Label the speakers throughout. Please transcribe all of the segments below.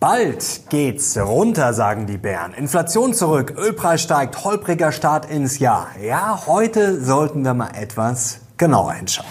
Speaker 1: Bald geht's runter, sagen die Bären. Inflation zurück, Ölpreis steigt, holpriger Start ins Jahr. Ja, heute sollten wir mal etwas genauer hinschauen.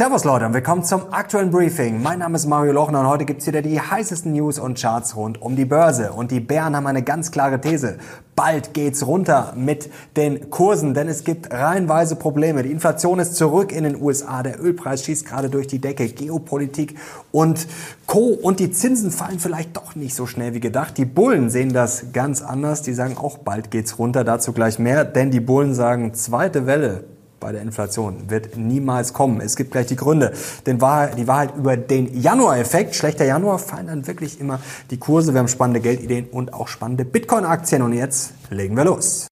Speaker 1: Servus Leute und willkommen zum aktuellen Briefing. Mein Name ist Mario Lochner und heute gibt's wieder die heißesten News und Charts rund um die Börse. Und die Bären haben eine ganz klare These. Bald geht's runter mit den Kursen, denn es gibt reihenweise Probleme. Die Inflation ist zurück in den USA, der Ölpreis schießt gerade durch die Decke, Geopolitik und Co. Und die Zinsen fallen vielleicht doch nicht so schnell wie gedacht. Die Bullen sehen das ganz anders. Die sagen auch, bald geht's runter, dazu gleich mehr, denn die Bullen sagen, zweite Welle bei der Inflation wird niemals kommen. Es gibt gleich die Gründe. Denn die Wahrheit über den Januar-Effekt, schlechter Januar, fallen dann wirklich immer die Kurse. Wir haben spannende Geldideen und auch spannende Bitcoin-Aktien. Und jetzt legen wir los.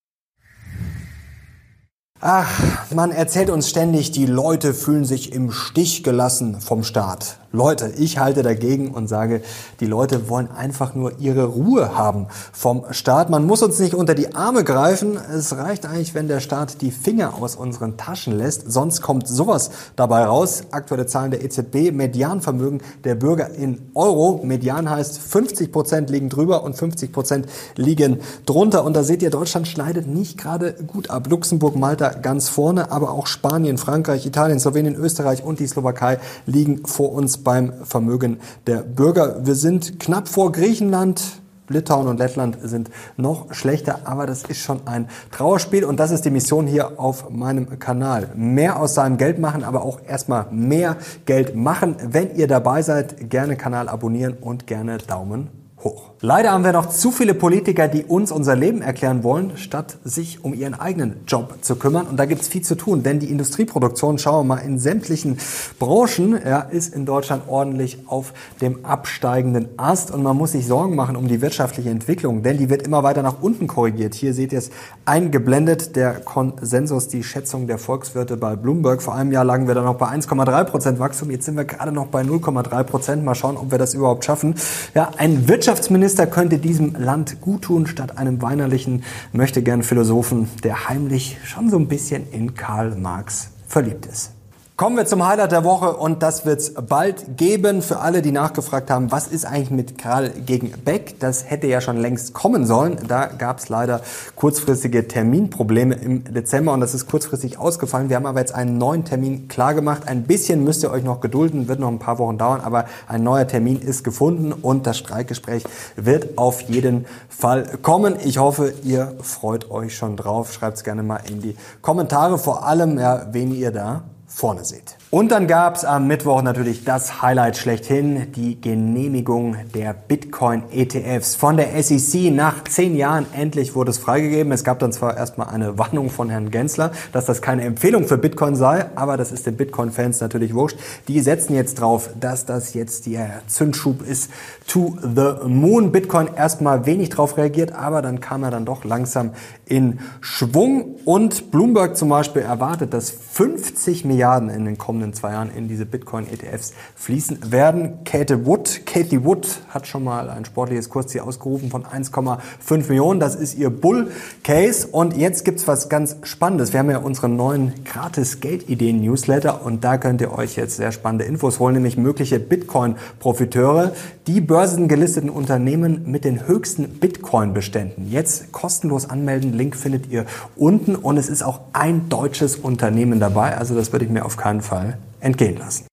Speaker 1: Ach, man erzählt uns ständig, die Leute fühlen sich im Stich gelassen vom Staat. Leute, ich halte dagegen und sage, die Leute wollen einfach nur ihre Ruhe haben vom Staat. Man muss uns nicht unter die Arme greifen. Es reicht eigentlich, wenn der Staat die Finger aus unseren Taschen lässt. Sonst kommt sowas dabei raus. Aktuelle Zahlen der EZB. Medianvermögen der Bürger in Euro. Median heißt 50 Prozent liegen drüber und 50 Prozent liegen drunter. Und da seht ihr, Deutschland schneidet nicht gerade gut ab. Luxemburg, Malta ganz vorne, aber auch Spanien, Frankreich, Italien, Slowenien, Österreich und die Slowakei liegen vor uns beim Vermögen der Bürger. Wir sind knapp vor Griechenland. Litauen und Lettland sind noch schlechter, aber das ist schon ein Trauerspiel und das ist die Mission hier auf meinem Kanal. Mehr aus seinem Geld machen, aber auch erstmal mehr Geld machen. Wenn ihr dabei seid, gerne Kanal abonnieren und gerne Daumen hoch. Leider haben wir noch zu viele Politiker, die uns unser Leben erklären wollen, statt sich um ihren eigenen Job zu kümmern. Und da gibt es viel zu tun, denn die Industrieproduktion, schauen wir mal, in sämtlichen Branchen ja, ist in Deutschland ordentlich auf dem absteigenden Ast. Und man muss sich Sorgen machen um die wirtschaftliche Entwicklung, denn die wird immer weiter nach unten korrigiert. Hier seht ihr es eingeblendet, der Konsensus, die Schätzung der Volkswirte bei Bloomberg. Vor einem Jahr lagen wir da noch bei 1,3 Prozent Wachstum. Jetzt sind wir gerade noch bei 0,3 Prozent. Mal schauen, ob wir das überhaupt schaffen. Ja, ein Wirtschaftsminister Minister könnte diesem Land gut tun, statt einem weinerlichen, möchte gern Philosophen, der heimlich schon so ein bisschen in Karl Marx verliebt ist. Kommen wir zum Highlight der Woche und das wird's bald geben. Für alle, die nachgefragt haben, was ist eigentlich mit Karl gegen Beck? Das hätte ja schon längst kommen sollen. Da gab's leider kurzfristige Terminprobleme im Dezember und das ist kurzfristig ausgefallen. Wir haben aber jetzt einen neuen Termin klargemacht. Ein bisschen müsst ihr euch noch gedulden, wird noch ein paar Wochen dauern, aber ein neuer Termin ist gefunden und das Streikgespräch wird auf jeden Fall kommen. Ich hoffe, ihr freut euch schon drauf. Schreibt's gerne mal in die Kommentare, vor allem, ja, wen ihr da vorne seht. Und dann gab es am Mittwoch natürlich das Highlight schlechthin, die Genehmigung der Bitcoin-ETFs von der SEC. Nach zehn Jahren endlich wurde es freigegeben. Es gab dann zwar erstmal eine Warnung von Herrn Gensler, dass das keine Empfehlung für Bitcoin sei, aber das ist den Bitcoin-Fans natürlich wurscht. Die setzen jetzt drauf, dass das jetzt der Zündschub ist to the moon. Bitcoin erstmal wenig drauf reagiert, aber dann kam er dann doch langsam in Schwung. Und Bloomberg zum Beispiel erwartet, dass 50 Milliarden in den kommenden zwei Jahren in diese Bitcoin-ETFs fließen werden. Kate Wood, Kathy Wood hat schon mal ein sportliches Kursziel ausgerufen von 1,5 Millionen. Das ist ihr Bull-Case. Und jetzt gibt's was ganz Spannendes. Wir haben ja unseren neuen gratis Geldideen-Newsletter und da könnt ihr euch jetzt sehr spannende Infos holen, nämlich mögliche Bitcoin-Profiteure, die börsengelisteten Unternehmen mit den höchsten Bitcoin-Beständen. Jetzt kostenlos anmelden. Link findet ihr unten und es ist auch ein deutsches Unternehmen dabei. Also das würde ich mir auf keinen Fall entgehen lassen.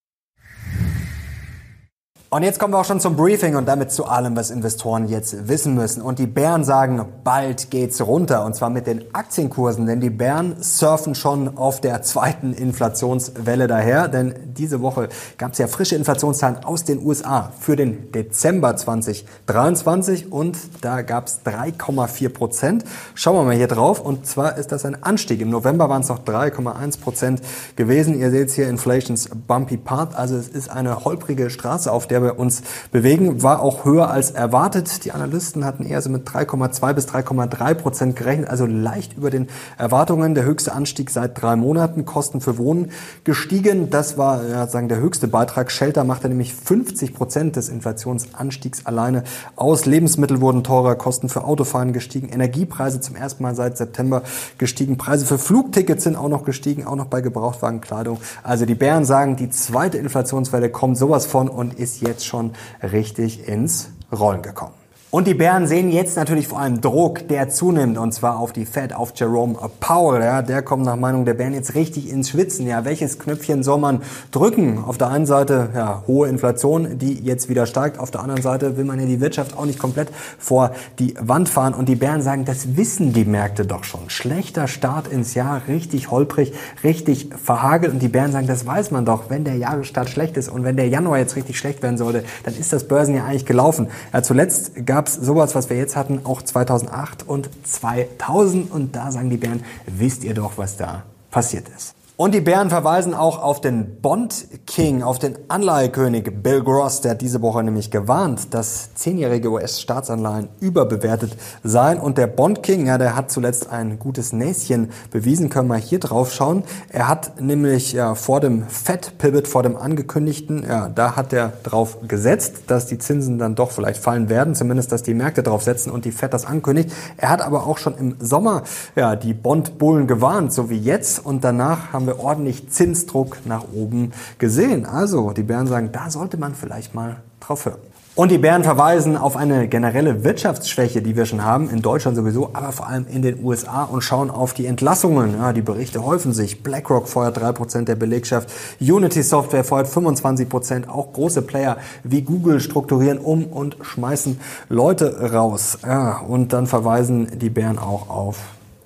Speaker 1: Und jetzt kommen wir auch schon zum Briefing und damit zu allem, was Investoren jetzt wissen müssen. Und die Bären sagen, bald geht's runter. Und zwar mit den Aktienkursen, denn die Bären surfen schon auf der zweiten Inflationswelle daher. Denn diese Woche gab es ja frische Inflationszahlen aus den USA für den Dezember 2023 und da gab es 3,4 Prozent. Schauen wir mal hier drauf. Und zwar ist das ein Anstieg. Im November waren es noch 3,1 Prozent gewesen. Ihr seht hier Inflations Bumpy Part. Also es ist eine holprige Straße, auf der der wir uns bewegen, war auch höher als erwartet. Die Analysten hatten eher so mit 3,2 bis 3,3 Prozent gerechnet, also leicht über den Erwartungen. Der höchste Anstieg seit drei Monaten. Kosten für Wohnen gestiegen. Das war ja, sagen der höchste Beitrag. Shelter machte nämlich 50 Prozent des Inflationsanstiegs alleine aus. Lebensmittel wurden teurer, Kosten für Autofahren gestiegen, Energiepreise zum ersten Mal seit September gestiegen, Preise für Flugtickets sind auch noch gestiegen, auch noch bei Gebrauchtwagenkleidung. Also die Bären sagen, die zweite Inflationswelle kommt sowas von und ist jetzt schon richtig ins Rollen gekommen. Und die Bären sehen jetzt natürlich vor allem Druck, der zunimmt, und zwar auf die Fed, auf Jerome Powell. Ja, der kommt nach Meinung der Bären jetzt richtig ins Schwitzen. Ja, welches Knöpfchen soll man drücken? Auf der einen Seite ja, hohe Inflation, die jetzt wieder steigt. Auf der anderen Seite will man ja die Wirtschaft auch nicht komplett vor die Wand fahren. Und die Bären sagen, das wissen die Märkte doch schon. Schlechter Start ins Jahr, richtig holprig, richtig verhagelt. Und die Bären sagen, das weiß man doch. Wenn der Jahresstart schlecht ist und wenn der Januar jetzt richtig schlecht werden sollte, dann ist das Börsen ja eigentlich gelaufen. Ja, zuletzt gab gab es sowas, was wir jetzt hatten, auch 2008 und 2000. Und da sagen die Bären, wisst ihr doch, was da passiert ist. Und die Bären verweisen auch auf den Bond King, auf den Anleihekönig Bill Gross, der hat diese Woche nämlich gewarnt, dass zehnjährige US-Staatsanleihen überbewertet seien. Und der Bond King, ja, der hat zuletzt ein gutes Näschen bewiesen, können wir hier drauf schauen. Er hat nämlich ja, vor dem Fed Pivot, vor dem angekündigten, ja, da hat er drauf gesetzt, dass die Zinsen dann doch vielleicht fallen werden, zumindest, dass die Märkte drauf setzen und die Fed das ankündigt. Er hat aber auch schon im Sommer ja, die Bond-Bullen gewarnt, so wie jetzt. Und danach haben haben wir ordentlich Zinsdruck nach oben gesehen. Also die Bären sagen, da sollte man vielleicht mal drauf hören. Und die Bären verweisen auf eine generelle Wirtschaftsschwäche, die wir schon haben, in Deutschland sowieso, aber vor allem in den USA und schauen auf die Entlassungen. Ja, die Berichte häufen sich. BlackRock feuert 3% der Belegschaft, Unity Software feuert 25%, auch große Player wie Google strukturieren um und schmeißen Leute raus. Ja, und dann verweisen die Bären auch auf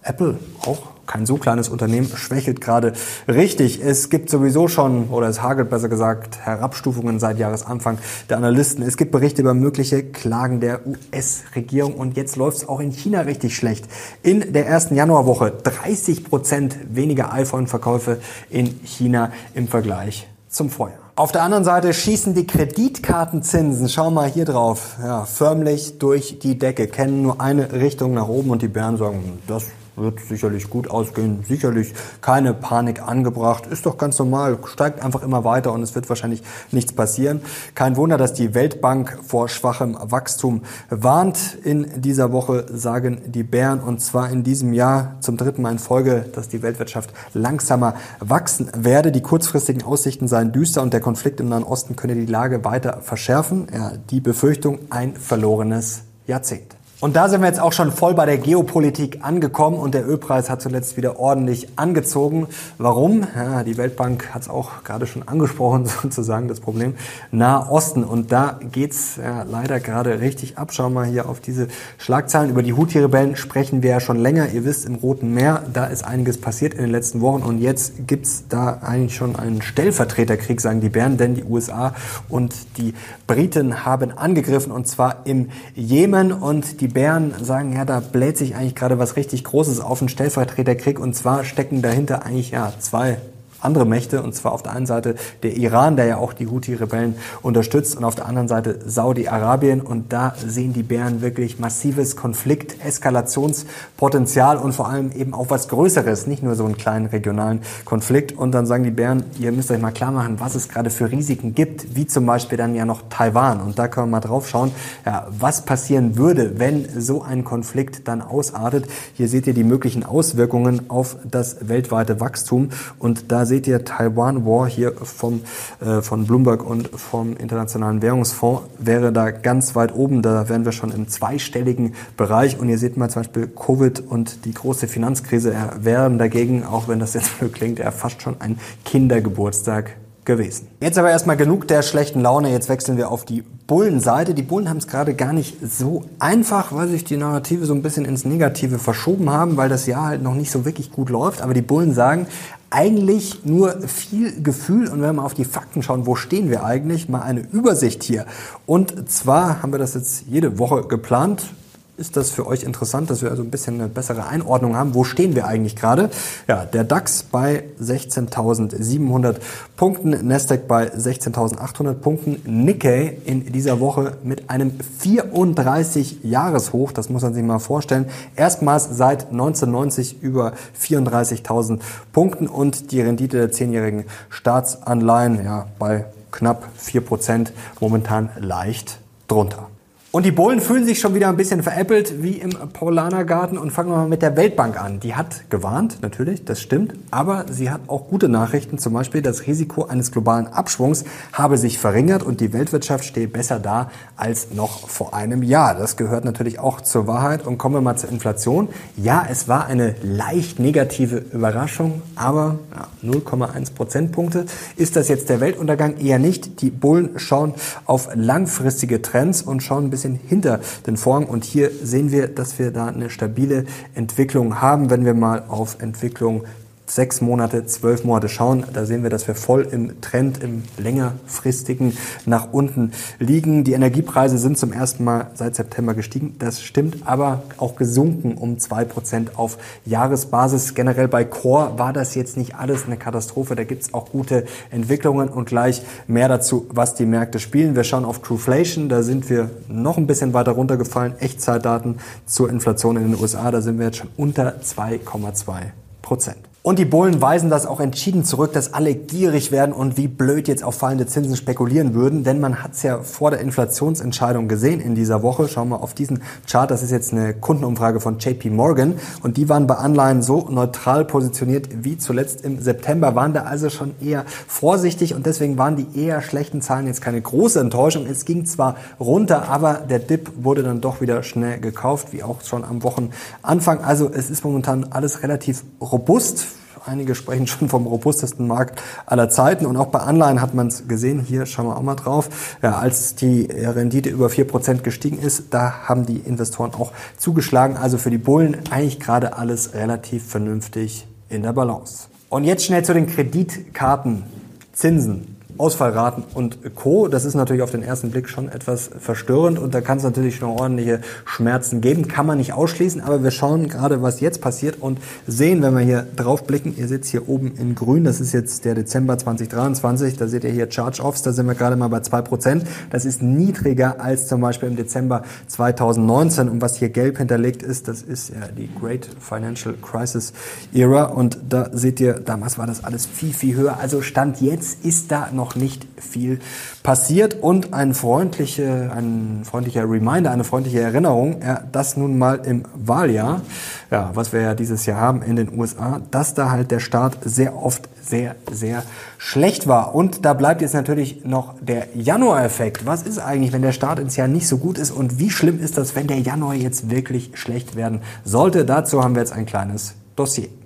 Speaker 1: Apple, auch kein so kleines Unternehmen, schwächelt gerade richtig. Es gibt sowieso schon, oder es hagelt besser gesagt, Herabstufungen seit Jahresanfang der Analysten. Es gibt Berichte über mögliche Klagen der US-Regierung und jetzt läuft es auch in China richtig schlecht. In der ersten Januarwoche 30 Prozent weniger iPhone-Verkäufe in China im Vergleich zum Vorjahr. Auf der anderen Seite schießen die Kreditkartenzinsen, schau mal hier drauf, ja, förmlich durch die Decke, kennen nur eine Richtung nach oben und die Bären sagen, das wird sicherlich gut ausgehen, sicherlich keine Panik angebracht, ist doch ganz normal, steigt einfach immer weiter und es wird wahrscheinlich nichts passieren. Kein Wunder, dass die Weltbank vor schwachem Wachstum warnt. In dieser Woche sagen die Bären und zwar in diesem Jahr zum dritten Mal in Folge, dass die Weltwirtschaft langsamer wachsen werde. Die kurzfristigen Aussichten seien düster und der Konflikt im Nahen Osten könne die Lage weiter verschärfen. Ja, die Befürchtung ein verlorenes Jahrzehnt. Und da sind wir jetzt auch schon voll bei der Geopolitik angekommen und der Ölpreis hat zuletzt wieder ordentlich angezogen. Warum? Ja, die Weltbank hat es auch gerade schon angesprochen, sozusagen das Problem Nahosten. Und da geht's ja, leider gerade richtig ab. Schauen wir hier auf diese Schlagzeilen. Über die Houthi-Rebellen sprechen wir ja schon länger. Ihr wisst, im Roten Meer, da ist einiges passiert in den letzten Wochen und jetzt gibt's da eigentlich schon einen Stellvertreterkrieg, sagen die Bären, denn die USA und die Briten haben angegriffen und zwar im Jemen und die Bären sagen, ja, da bläht sich eigentlich gerade was richtig Großes auf, einen Stellvertreterkrieg. Und zwar stecken dahinter eigentlich ja zwei andere Mächte, und zwar auf der einen Seite der Iran, der ja auch die Houthi-Rebellen unterstützt, und auf der anderen Seite Saudi-Arabien. Und da sehen die Bären wirklich massives Konflikt, Eskalationspotenzial und vor allem eben auch was Größeres, nicht nur so einen kleinen regionalen Konflikt. Und dann sagen die Bären, ihr müsst euch mal klar machen, was es gerade für Risiken gibt, wie zum Beispiel dann ja noch Taiwan. Und da können wir mal drauf schauen, ja, was passieren würde, wenn so ein Konflikt dann ausartet. Hier seht ihr die möglichen Auswirkungen auf das weltweite Wachstum. Und da seht ihr Taiwan War hier vom, äh, von Bloomberg und vom Internationalen Währungsfonds wäre da ganz weit oben. Da wären wir schon im zweistelligen Bereich. Und ihr seht mal zum Beispiel Covid und die große Finanzkrise wären dagegen, auch wenn das jetzt so klingt, ja fast schon ein Kindergeburtstag gewesen. Jetzt aber erstmal genug der schlechten Laune. Jetzt wechseln wir auf die Bullenseite. Die Bullen haben es gerade gar nicht so einfach, weil sich die Narrative so ein bisschen ins Negative verschoben haben, weil das Jahr halt noch nicht so wirklich gut läuft. Aber die Bullen sagen, eigentlich nur viel Gefühl und wenn wir mal auf die Fakten schauen, wo stehen wir eigentlich, mal eine Übersicht hier. Und zwar haben wir das jetzt jede Woche geplant, ist das für euch interessant, dass wir also ein bisschen eine bessere Einordnung haben. Wo stehen wir eigentlich gerade? Ja, der DAX bei 16.700 Punkten, Nasdaq bei 16.800 Punkten, Nikkei in dieser Woche mit einem 34-Jahres-Hoch, das muss man sich mal vorstellen. Erstmals seit 1990 über 34.000 Punkten und die Rendite der zehnjährigen Staatsanleihen ja, bei knapp 4%, momentan leicht drunter. Und die Bullen fühlen sich schon wieder ein bisschen veräppelt wie im Paulanergarten und fangen wir mal mit der Weltbank an. Die hat gewarnt, natürlich, das stimmt, aber sie hat auch gute Nachrichten. Zum Beispiel das Risiko eines globalen Abschwungs habe sich verringert und die Weltwirtschaft stehe besser da als noch vor einem Jahr. Das gehört natürlich auch zur Wahrheit. Und kommen wir mal zur Inflation. Ja, es war eine leicht negative Überraschung, aber ja, 0,1 Prozentpunkte. Ist das jetzt der Weltuntergang? Eher nicht. Die Bullen schauen auf langfristige Trends und schauen ein bisschen bisschen hinter den Vorhang. Und hier sehen wir, dass wir da eine stabile Entwicklung haben. Wenn wir mal auf Entwicklung sechs Monate, zwölf Monate schauen, da sehen wir, dass wir voll im Trend, im längerfristigen nach unten liegen. Die Energiepreise sind zum ersten Mal seit September gestiegen. Das stimmt, aber auch gesunken um zwei Prozent auf Jahresbasis. Generell bei Core war das jetzt nicht alles eine Katastrophe. Da gibt's auch gute Entwicklungen und gleich mehr dazu, was die Märkte spielen. Wir schauen auf Trueflation. Da sind wir noch ein bisschen weiter runtergefallen. Echtzeitdaten zur Inflation in den USA. Da sind wir jetzt schon unter 2,2 Prozent. Und die Bullen weisen das auch entschieden zurück, dass alle gierig werden und wie blöd jetzt auf fallende Zinsen spekulieren würden. Denn man hat es ja vor der Inflationsentscheidung gesehen in dieser Woche. Schauen wir auf diesen Chart. Das ist jetzt eine Kundenumfrage von JP Morgan. Und die waren bei Anleihen so neutral positioniert wie zuletzt im September, waren da also schon eher vorsichtig. Und deswegen waren die eher schlechten Zahlen jetzt keine große Enttäuschung. Es ging zwar runter, aber der Dip wurde dann doch wieder schnell gekauft, wie auch schon am Wochenanfang. Also es ist momentan alles relativ robust Einige sprechen schon vom robustesten Markt aller Zeiten. Und auch bei Anleihen hat man es gesehen. Hier schauen wir auch mal drauf. Ja, als die Rendite über 4% gestiegen ist, da haben die Investoren auch zugeschlagen. Also für die Bullen eigentlich gerade alles relativ vernünftig in der Balance. Und jetzt schnell zu den Kreditkartenzinsen. Ausfallraten und Co. Das ist natürlich auf den ersten Blick schon etwas verstörend und da kann es natürlich schon ordentliche Schmerzen geben. Kann man nicht ausschließen, aber wir schauen gerade, was jetzt passiert und sehen, wenn wir hier drauf blicken, ihr seht hier oben in grün, das ist jetzt der Dezember 2023, da seht ihr hier Charge-Offs, da sind wir gerade mal bei zwei Prozent. Das ist niedriger als zum Beispiel im Dezember 2019 und was hier gelb hinterlegt ist, das ist ja die Great Financial Crisis Era und da seht ihr, damals war das alles viel, viel höher. Also Stand jetzt ist da noch noch nicht viel passiert und ein, freundliche, ein freundlicher Reminder, eine freundliche Erinnerung, ja, dass nun mal im Wahljahr, ja, was wir ja dieses Jahr haben in den USA, dass da halt der Staat sehr oft sehr, sehr schlecht war. Und da bleibt jetzt natürlich noch der Januar-Effekt. Was ist eigentlich, wenn der Start ins Jahr nicht so gut ist und wie schlimm ist das, wenn der Januar jetzt wirklich schlecht werden sollte? Dazu haben wir jetzt ein kleines Dossier.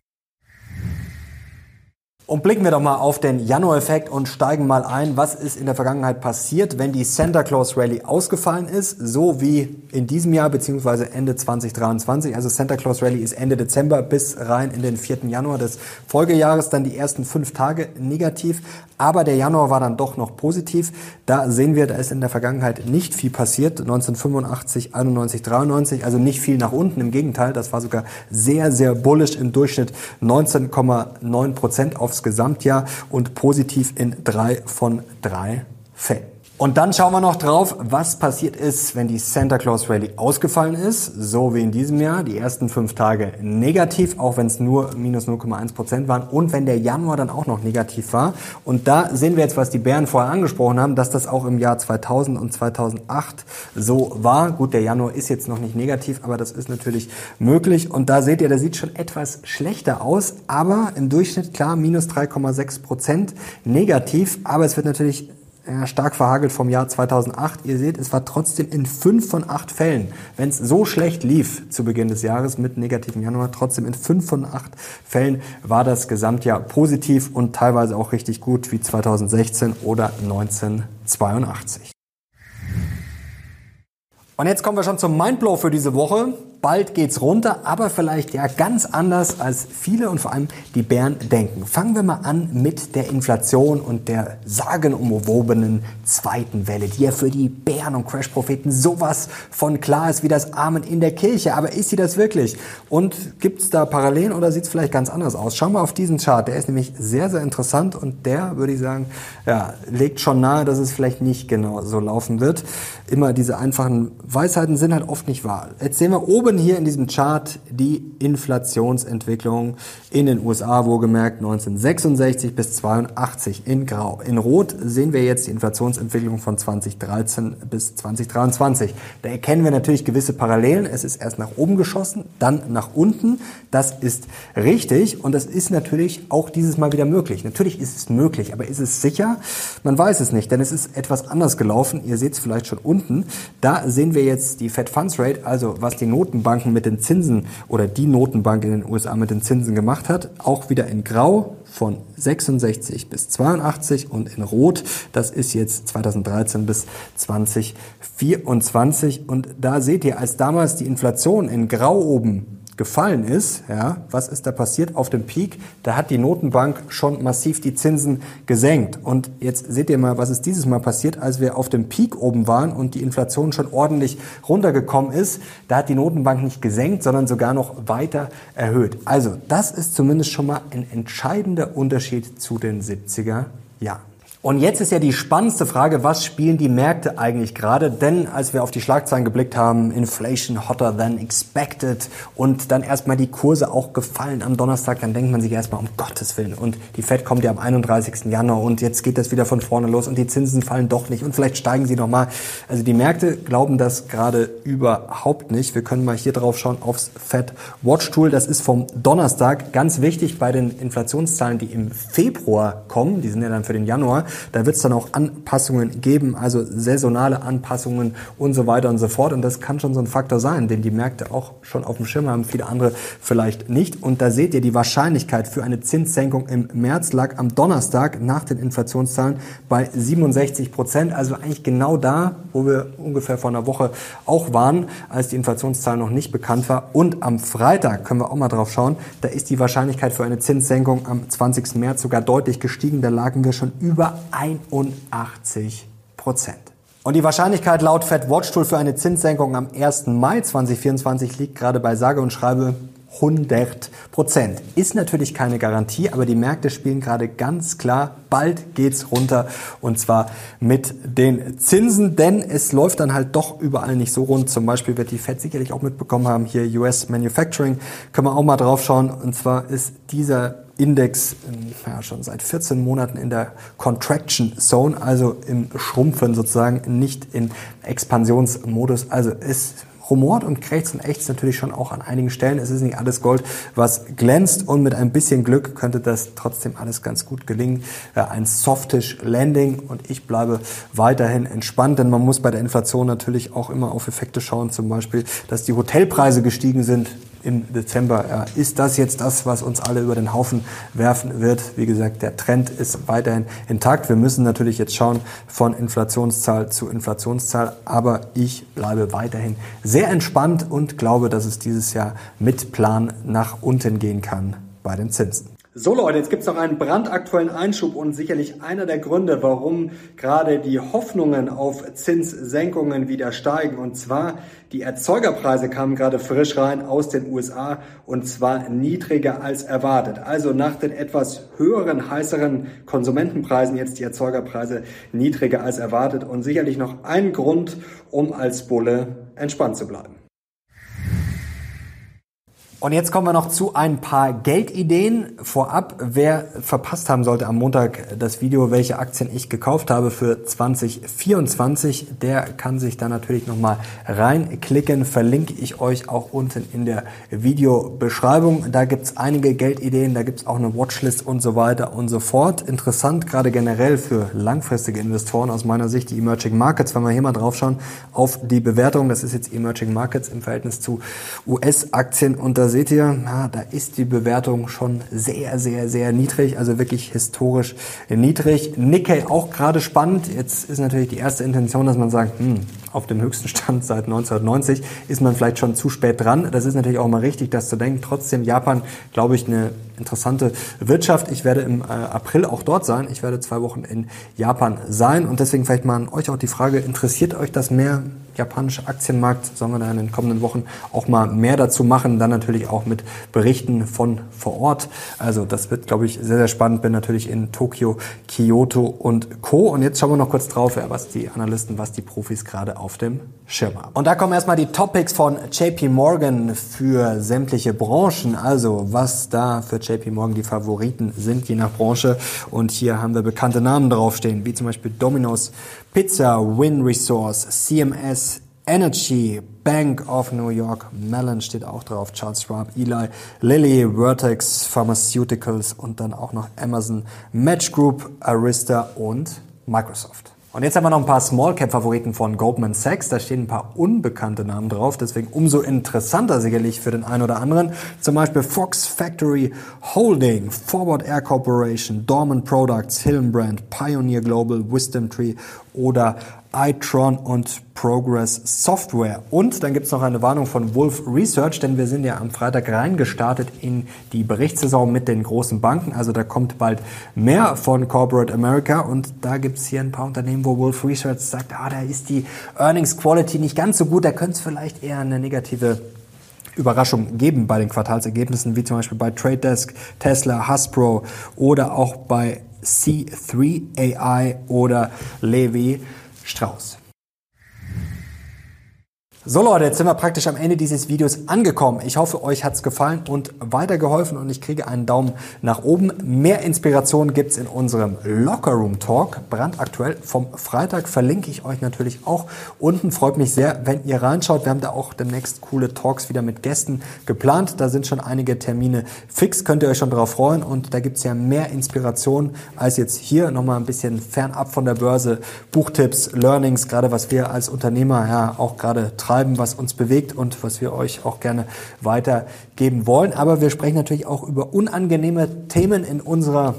Speaker 1: Und blicken wir doch mal auf den Januar-Effekt und steigen mal ein, was ist in der Vergangenheit passiert, wenn die Santa Claus Rally ausgefallen ist, so wie in diesem Jahr beziehungsweise Ende 2023. Also Santa Claus Rally ist Ende Dezember bis rein in den 4. Januar des Folgejahres, dann die ersten fünf Tage negativ, aber der Januar war dann doch noch positiv. Da sehen wir, da ist in der Vergangenheit nicht viel passiert. 1985, 91, 93, also nicht viel nach unten. Im Gegenteil, das war sogar sehr, sehr bullish im Durchschnitt 19,9 Prozent aufs Gesamtjahr und positiv in drei von drei Fällen. Und dann schauen wir noch drauf, was passiert ist, wenn die Santa Claus Rally ausgefallen ist, so wie in diesem Jahr, die ersten fünf Tage negativ, auch wenn es nur minus 0,1 Prozent waren und wenn der Januar dann auch noch negativ war. Und da sehen wir jetzt, was die Bären vorher angesprochen haben, dass das auch im Jahr 2000 und 2008 so war. Gut, der Januar ist jetzt noch nicht negativ, aber das ist natürlich möglich. Und da seht ihr, der sieht schon etwas schlechter aus, aber im Durchschnitt klar minus 3,6 Prozent negativ, aber es wird natürlich ja, stark verhagelt vom Jahr 2008. Ihr seht, es war trotzdem in fünf von acht Fällen, wenn es so schlecht lief zu Beginn des Jahres mit negativem Januar, trotzdem in fünf von acht Fällen war das Gesamtjahr positiv und teilweise auch richtig gut wie 2016 oder 1982. Und jetzt kommen wir schon zum Mindblow für diese Woche. Bald geht's runter, aber vielleicht ja ganz anders als viele und vor allem die Bären denken. Fangen wir mal an mit der Inflation und der sagenumwobenen zweiten Welle, die ja für die Bären und Crash-Propheten sowas von klar ist wie das Amen in der Kirche. Aber ist sie das wirklich? Und gibt's da Parallelen oder sieht's vielleicht ganz anders aus? Schauen wir auf diesen Chart. Der ist nämlich sehr, sehr interessant und der, würde ich sagen, ja, legt schon nahe, dass es vielleicht nicht genau so laufen wird. Immer diese einfachen Weisheiten sind halt oft nicht wahr. Jetzt sehen wir oben hier in diesem Chart die Inflationsentwicklung in den USA, wohlgemerkt 1966 bis 82 in Grau. In Rot sehen wir jetzt die Inflationsentwicklung von 2013 bis 2023. Da erkennen wir natürlich gewisse Parallelen. Es ist erst nach oben geschossen, dann nach unten. Das ist richtig und das ist natürlich auch dieses Mal wieder möglich. Natürlich ist es möglich, aber ist es sicher? Man weiß es nicht, denn es ist etwas anders gelaufen. Ihr seht es vielleicht schon unten. Da sehen wir jetzt die Fed Funds Rate, also was die Notenbanken mit den Zinsen oder die Notenbank in den USA mit den Zinsen gemacht hat, auch wieder in Grau von 66 bis 82 und in Rot, das ist jetzt 2013 bis 2024 und da seht ihr, als damals die Inflation in Grau oben gefallen ist, ja, was ist da passiert auf dem Peak? Da hat die Notenbank schon massiv die Zinsen gesenkt. Und jetzt seht ihr mal, was ist dieses Mal passiert, als wir auf dem Peak oben waren und die Inflation schon ordentlich runtergekommen ist. Da hat die Notenbank nicht gesenkt, sondern sogar noch weiter erhöht. Also das ist zumindest schon mal ein entscheidender Unterschied zu den 70er Jahren. Und jetzt ist ja die spannendste Frage, was spielen die Märkte eigentlich gerade? Denn als wir auf die Schlagzeilen geblickt haben, Inflation hotter than expected und dann erstmal die Kurse auch gefallen am Donnerstag, dann denkt man sich erstmal um Gottes Willen. Und die Fed kommt ja am 31. Januar und jetzt geht das wieder von vorne los und die Zinsen fallen doch nicht und vielleicht steigen sie nochmal. Also die Märkte glauben das gerade überhaupt nicht. Wir können mal hier drauf schauen aufs Fed Watch Tool. Das ist vom Donnerstag ganz wichtig bei den Inflationszahlen, die im Februar kommen. Die sind ja dann für den Januar da wird es dann auch Anpassungen geben, also saisonale Anpassungen und so weiter und so fort. Und das kann schon so ein Faktor sein, den die Märkte auch schon auf dem Schirm haben, viele andere vielleicht nicht. Und da seht ihr, die Wahrscheinlichkeit für eine Zinssenkung im März lag am Donnerstag nach den Inflationszahlen bei 67 Prozent. Also eigentlich genau da, wo wir ungefähr vor einer Woche auch waren, als die Inflationszahl noch nicht bekannt war. Und am Freitag können wir auch mal drauf schauen, da ist die Wahrscheinlichkeit für eine Zinssenkung am 20. März sogar deutlich gestiegen. Da lagen wir schon über 81 Prozent. Und die Wahrscheinlichkeit laut Fed Watch Tool für eine Zinssenkung am 1. Mai 2024 liegt gerade bei sage und schreibe 100 Prozent. Ist natürlich keine Garantie, aber die Märkte spielen gerade ganz klar, bald geht's runter und zwar mit den Zinsen, denn es läuft dann halt doch überall nicht so rund. Zum Beispiel wird die Fed sicherlich auch mitbekommen haben, hier US Manufacturing, können wir auch mal drauf schauen und zwar ist dieser Index ja, schon seit 14 Monaten in der Contraction Zone, also im Schrumpfen sozusagen, nicht in Expansionsmodus. Also es rumort und krächzt und ächzt natürlich schon auch an einigen Stellen. Es ist nicht alles Gold, was glänzt und mit ein bisschen Glück könnte das trotzdem alles ganz gut gelingen. Ein softish Landing und ich bleibe weiterhin entspannt, denn man muss bei der Inflation natürlich auch immer auf Effekte schauen, zum Beispiel, dass die Hotelpreise gestiegen sind im Dezember. Ist das jetzt das, was uns alle über den Haufen werfen wird? Wie gesagt, der Trend ist weiterhin intakt. Wir müssen natürlich jetzt schauen von Inflationszahl zu Inflationszahl, aber ich bleibe weiterhin sehr entspannt und glaube, dass es dieses Jahr mit Plan nach unten gehen kann bei den Zinsen. So Leute, jetzt gibt's noch einen brandaktuellen Einschub und sicherlich einer der Gründe, warum gerade die Hoffnungen auf Zinssenkungen wieder steigen. Und zwar die Erzeugerpreise kamen gerade frisch rein aus den USA und zwar niedriger als erwartet. Also nach den etwas höheren, heißeren Konsumentenpreisen jetzt die Erzeugerpreise niedriger als erwartet und sicherlich noch ein Grund, um als Bulle entspannt zu bleiben. Und jetzt kommen wir noch zu ein paar Geldideen. Vorab, wer verpasst haben sollte am Montag das Video, welche Aktien ich gekauft habe für 2024, der kann sich da natürlich nochmal reinklicken. Verlinke ich euch auch unten in der Videobeschreibung. Da gibt's einige Geldideen, da gibt's auch eine Watchlist und so weiter und so fort. Interessant, gerade generell für langfristige Investoren aus meiner Sicht, die Emerging Markets, wenn wir hier mal drauf schauen, auf die Bewertung. Das ist jetzt Emerging Markets im Verhältnis zu US-Aktien da seht ihr, na, da ist die Bewertung schon sehr, sehr, sehr niedrig, also wirklich historisch niedrig. Nikkei auch gerade spannend. Jetzt ist natürlich die erste Intention, dass man sagt, hm, auf dem höchsten Stand seit 1990, ist man vielleicht schon zu spät dran. Das ist natürlich auch mal richtig, das zu denken. Trotzdem Japan, glaube ich, eine interessante Wirtschaft. Ich werde im äh, April auch dort sein. Ich werde zwei Wochen in Japan sein und deswegen vielleicht mal an euch auch die Frage, interessiert euch das mehr? japanische Aktienmarkt, sollen wir da in den kommenden Wochen auch mal mehr dazu machen, dann natürlich auch mit Berichten von vor Ort. Also das wird, glaube ich, sehr, sehr spannend. Bin natürlich in Tokio, Kyoto und Co. Und jetzt schauen wir noch kurz drauf, was die Analysten, was die Profis gerade auf dem Schirm haben. Und da kommen erstmal die Topics von JP Morgan für sämtliche Branchen. Also was da für JP Morgan die Favoriten sind, je nach Branche. Und hier haben wir bekannte Namen draufstehen, wie zum Beispiel Domino's Pizza, Win Resource, CMS, Energy, Bank of New York, Mellon steht auch drauf, Charles Schwab, Eli, Lilly, Vertex, Pharmaceuticals und dann auch noch Amazon, Match Group, Arista und Microsoft. Und jetzt haben wir noch ein paar Small-Cap-Favoriten von Goldman Sachs. Da stehen ein paar unbekannte Namen drauf, deswegen umso interessanter sicherlich für den einen oder anderen. Zum Beispiel Fox Factory Holding, Forward Air Corporation, Dorman Products, Hillenbrand, Pioneer Global, Wisdom Tree oder iTron und Progress Software. Und dann gibt es noch eine Warnung von Wolf Research, denn wir sind ja am Freitag reingestartet in die Berichtssaison mit den großen Banken. Also da kommt bald mehr von Corporate America und da gibt es hier ein paar Unternehmen, wo Wolf Research sagt, ah, da ist die Earnings Quality nicht ganz so gut, da könnte es vielleicht eher eine negative Überraschung geben bei den Quartalsergebnissen, wie zum Beispiel bei Trade Desk, Tesla, Hasbro oder auch bei C3 AI oder Levi Strauss. So Leute, jetzt sind wir praktisch am Ende dieses Videos angekommen. Ich hoffe, euch hat's gefallen und weitergeholfen und ich kriege einen Daumen nach oben. Mehr Inspiration gibt's in unserem Lockerroom Talk, brandaktuell vom Freitag. Verlinke ich euch natürlich auch unten. Freut mich sehr, wenn ihr reinschaut. Wir haben da auch demnächst coole Talks wieder mit Gästen geplant. Da sind schon einige Termine fix, könnt ihr euch schon drauf freuen. Und da gibt's ja mehr Inspiration als jetzt hier. Nochmal ein bisschen fernab von der Börse. Buchtipps, Learnings, gerade was wir als Unternehmer ja auch gerade treiben treiben, was uns bewegt und was wir euch auch gerne weitergeben wollen. Aber wir sprechen natürlich auch über unangenehme Themen in unserer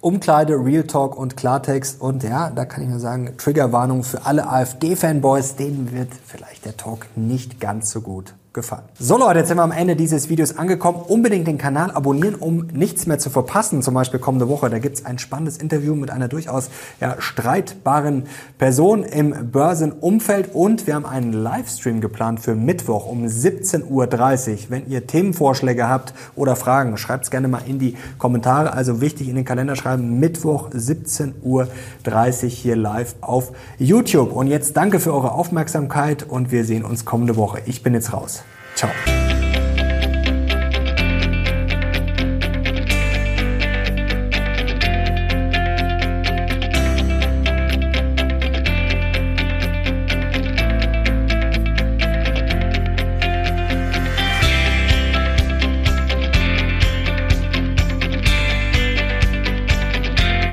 Speaker 1: Umkleide, Real Talk und Klartext. Und ja, da kann ich nur sagen, Triggerwarnung für alle AfD-Fanboys, denen wird vielleicht der Talk nicht ganz so gut gefallen. So Leute, jetzt sind wir am Ende dieses Videos angekommen. Unbedingt den Kanal abonnieren, um nichts mehr zu verpassen. Zum Beispiel kommende Woche, da gibt's ein spannendes Interview mit einer durchaus ja, streitbaren Person im Börsenumfeld. Und wir haben einen Livestream geplant für Mittwoch um 17.30 Uhr. Wenn ihr Themenvorschläge habt oder Fragen, schreibt's gerne mal in die Kommentare. Also wichtig in den Kalender schreiben, Mittwoch 17.30 Uhr hier live auf YouTube. Und jetzt danke für eure Aufmerksamkeit und wir sehen uns kommende Woche. Ich bin jetzt raus. Ciao.